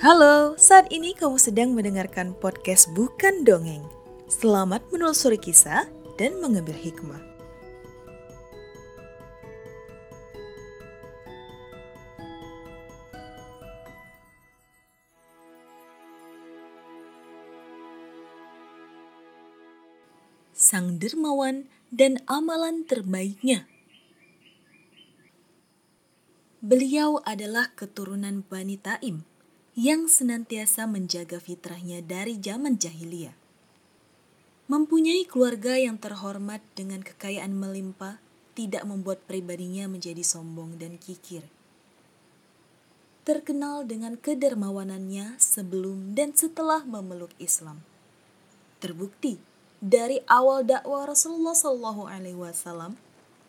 Halo, saat ini kamu sedang mendengarkan podcast Bukan Dongeng. Selamat menelusuri kisah dan mengambil hikmah. Sang Dermawan dan Amalan Terbaiknya Beliau adalah keturunan Bani Taim yang senantiasa menjaga fitrahnya dari zaman jahiliyah. Mempunyai keluarga yang terhormat dengan kekayaan melimpah tidak membuat pribadinya menjadi sombong dan kikir. Terkenal dengan kedermawanannya sebelum dan setelah memeluk Islam. Terbukti dari awal dakwah Rasulullah Shallallahu Alaihi Wasallam,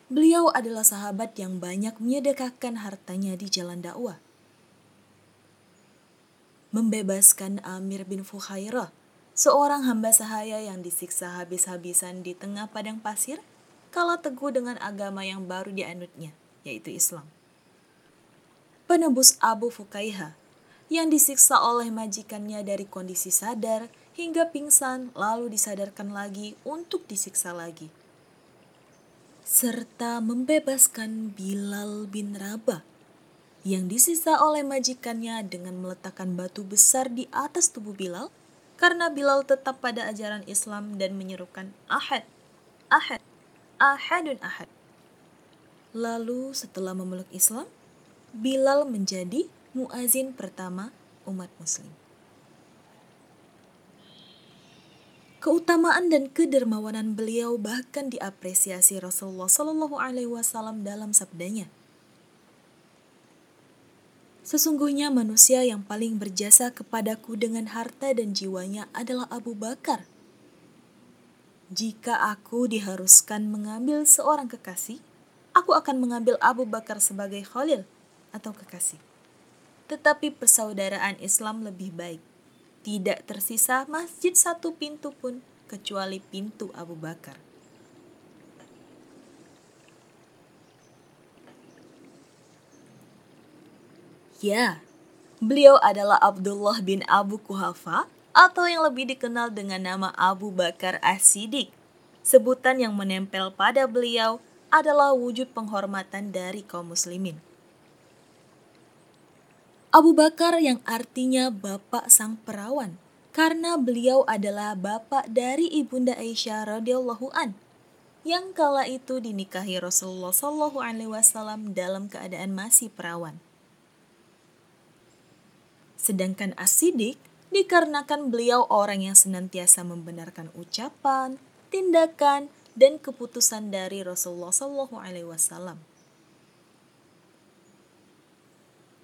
beliau adalah sahabat yang banyak menyedekahkan hartanya di jalan dakwah membebaskan Amir bin Fuhairah, seorang hamba sahaya yang disiksa habis-habisan di tengah padang pasir, kala teguh dengan agama yang baru dianutnya, yaitu Islam. Penebus Abu Fukaiha, yang disiksa oleh majikannya dari kondisi sadar hingga pingsan lalu disadarkan lagi untuk disiksa lagi. Serta membebaskan Bilal bin Rabah, yang disisa oleh majikannya dengan meletakkan batu besar di atas tubuh Bilal karena Bilal tetap pada ajaran Islam dan menyerukan ahad, ahad, ahadun ahad. Lalu setelah memeluk Islam, Bilal menjadi muazin pertama umat muslim. Keutamaan dan kedermawanan beliau bahkan diapresiasi Rasulullah Shallallahu Alaihi Wasallam dalam sabdanya – Sesungguhnya manusia yang paling berjasa kepadaku dengan harta dan jiwanya adalah Abu Bakar. Jika aku diharuskan mengambil seorang kekasih, aku akan mengambil Abu Bakar sebagai khalil atau kekasih. Tetapi persaudaraan Islam lebih baik. Tidak tersisa masjid satu pintu pun kecuali pintu Abu Bakar. Ya, beliau adalah Abdullah bin Abu Kuhafa atau yang lebih dikenal dengan nama Abu Bakar As-Siddiq. Sebutan yang menempel pada beliau adalah wujud penghormatan dari kaum muslimin. Abu Bakar yang artinya bapak sang perawan karena beliau adalah bapak dari ibunda Aisyah radhiyallahu an yang kala itu dinikahi Rasulullah Shallallahu alaihi wasallam dalam keadaan masih perawan. Sedangkan asidik dikarenakan beliau orang yang senantiasa membenarkan ucapan, tindakan, dan keputusan dari Rasulullah Shallallahu Alaihi Wasallam.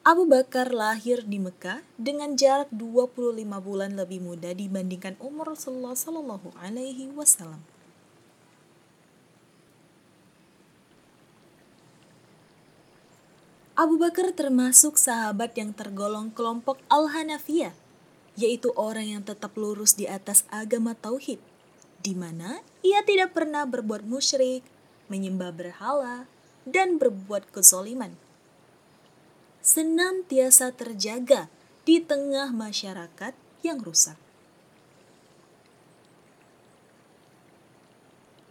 Abu Bakar lahir di Mekah dengan jarak 25 bulan lebih muda dibandingkan umur Rasulullah Shallallahu Alaihi Wasallam. Abu Bakar termasuk sahabat yang tergolong kelompok Al-Hanafiyah, yaitu orang yang tetap lurus di atas agama tauhid, di mana ia tidak pernah berbuat musyrik, menyembah berhala, dan berbuat kezoliman. Senantiasa terjaga di tengah masyarakat yang rusak.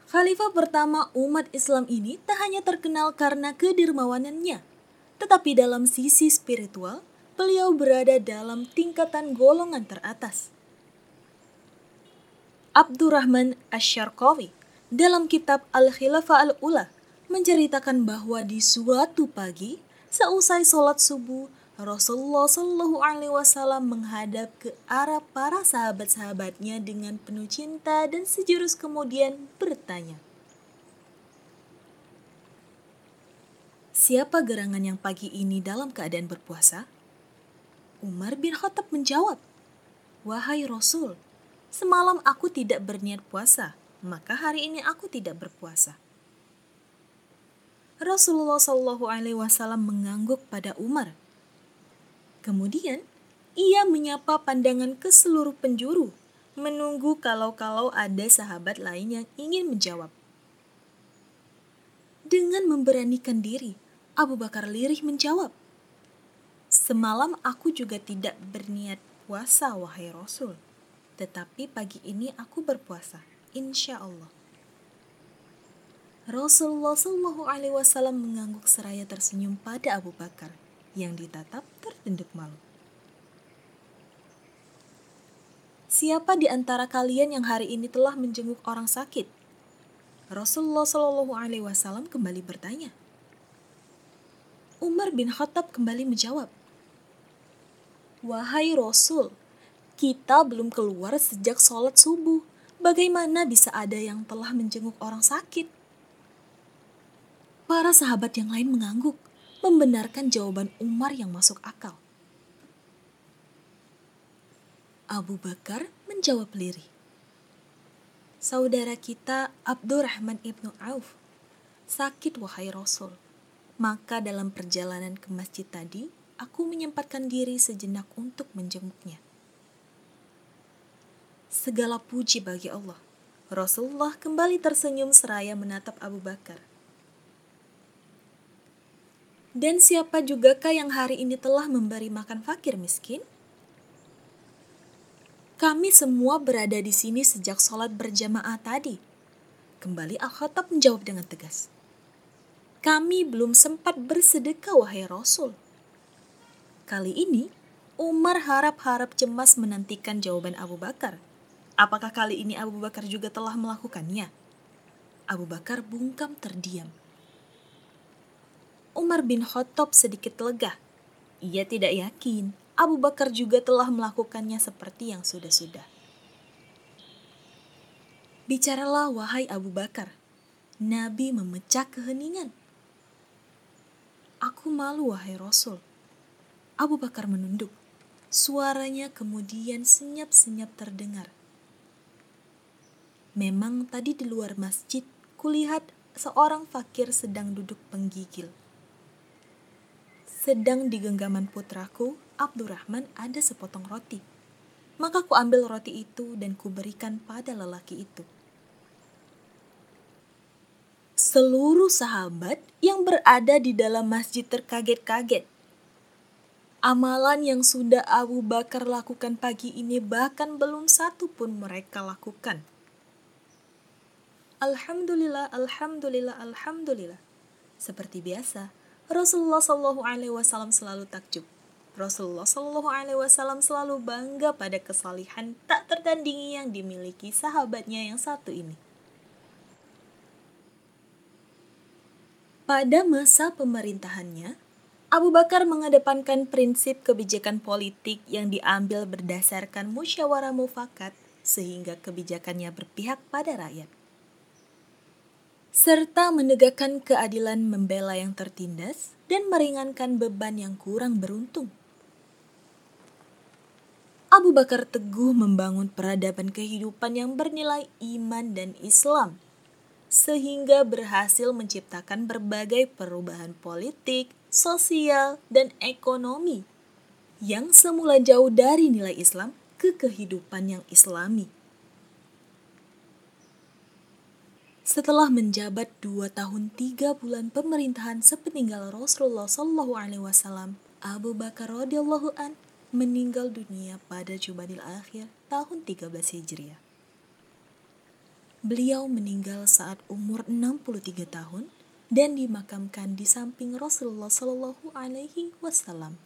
Khalifah pertama umat Islam ini tak hanya terkenal karena kedermawanannya, tetapi dalam sisi spiritual, beliau berada dalam tingkatan golongan teratas. Abdurrahman Asyarqawi dalam kitab Al-Khilafah Al-Ula menceritakan bahwa di suatu pagi, seusai sholat subuh, Rasulullah Shallallahu Alaihi Wasallam menghadap ke arah para sahabat-sahabatnya dengan penuh cinta dan sejurus kemudian bertanya, Siapa gerangan yang pagi ini dalam keadaan berpuasa? Umar bin Khattab menjawab, Wahai Rasul, semalam aku tidak berniat puasa, maka hari ini aku tidak berpuasa. Rasulullah Shallallahu Alaihi Wasallam mengangguk pada Umar. Kemudian ia menyapa pandangan ke seluruh penjuru, menunggu kalau-kalau ada sahabat lain yang ingin menjawab. Dengan memberanikan diri, Abu Bakar lirih menjawab, Semalam aku juga tidak berniat puasa, wahai Rasul. Tetapi pagi ini aku berpuasa, insya Allah. Rasulullah Wasallam mengangguk seraya tersenyum pada Abu Bakar yang ditatap tertunduk malu. Siapa di antara kalian yang hari ini telah menjenguk orang sakit? Rasulullah Wasallam kembali bertanya. Umar bin Khattab kembali menjawab, Wahai Rasul, kita belum keluar sejak sholat subuh. Bagaimana bisa ada yang telah menjenguk orang sakit? Para sahabat yang lain mengangguk, membenarkan jawaban Umar yang masuk akal. Abu Bakar menjawab lirih. Saudara kita Abdurrahman ibnu Auf sakit wahai Rasul. Maka dalam perjalanan ke masjid tadi, aku menyempatkan diri sejenak untuk menjenguknya. Segala puji bagi Allah. Rasulullah kembali tersenyum seraya menatap Abu Bakar. Dan siapa jugakah yang hari ini telah memberi makan fakir miskin? Kami semua berada di sini sejak sholat berjamaah tadi. Kembali Al-Khattab menjawab dengan tegas. Kami belum sempat bersedekah wahai Rasul. Kali ini, Umar harap-harap cemas menantikan jawaban Abu Bakar. Apakah kali ini Abu Bakar juga telah melakukannya? Abu Bakar bungkam terdiam. Umar bin Khattab sedikit lega. Ia tidak yakin Abu Bakar juga telah melakukannya seperti yang sudah-sudah. Bicaralah wahai Abu Bakar. Nabi memecah keheningan. Aku malu wahai Rasul. Abu Bakar menunduk. Suaranya kemudian senyap-senyap terdengar. Memang tadi di luar masjid kulihat seorang fakir sedang duduk penggigil. Sedang di genggaman putraku, Abdurrahman ada sepotong roti. Maka ku ambil roti itu dan kuberikan pada lelaki itu. Seluruh sahabat yang berada di dalam masjid terkaget-kaget. Amalan yang sudah Abu Bakar lakukan pagi ini bahkan belum satu pun mereka lakukan. Alhamdulillah, alhamdulillah, alhamdulillah. Seperti biasa, Rasulullah Shallallahu Alaihi Wasallam selalu takjub. Rasulullah Shallallahu Alaihi Wasallam selalu bangga pada kesalihan tak tertandingi yang dimiliki sahabatnya yang satu ini. Pada masa pemerintahannya, Abu Bakar mengedepankan prinsip kebijakan politik yang diambil berdasarkan musyawarah mufakat sehingga kebijakannya berpihak pada rakyat serta menegakkan keadilan membela yang tertindas dan meringankan beban yang kurang beruntung. Abu Bakar teguh membangun peradaban kehidupan yang bernilai iman dan Islam, sehingga berhasil menciptakan berbagai perubahan politik, sosial, dan ekonomi yang semula jauh dari nilai Islam ke kehidupan yang Islami. Setelah menjabat dua tahun tiga bulan pemerintahan sepeninggal Rasulullah Shallallahu Alaihi Wasallam, Abu Bakar radhiyallahu an meninggal dunia pada Jumadil Akhir tahun 13 Hijriah. Beliau meninggal saat umur 63 tahun dan dimakamkan di samping Rasulullah Shallallahu Alaihi Wasallam.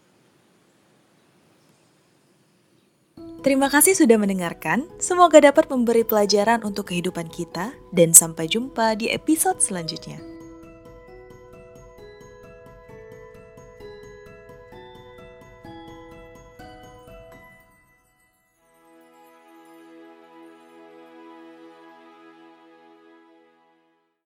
Terima kasih sudah mendengarkan. Semoga dapat memberi pelajaran untuk kehidupan kita, dan sampai jumpa di episode selanjutnya.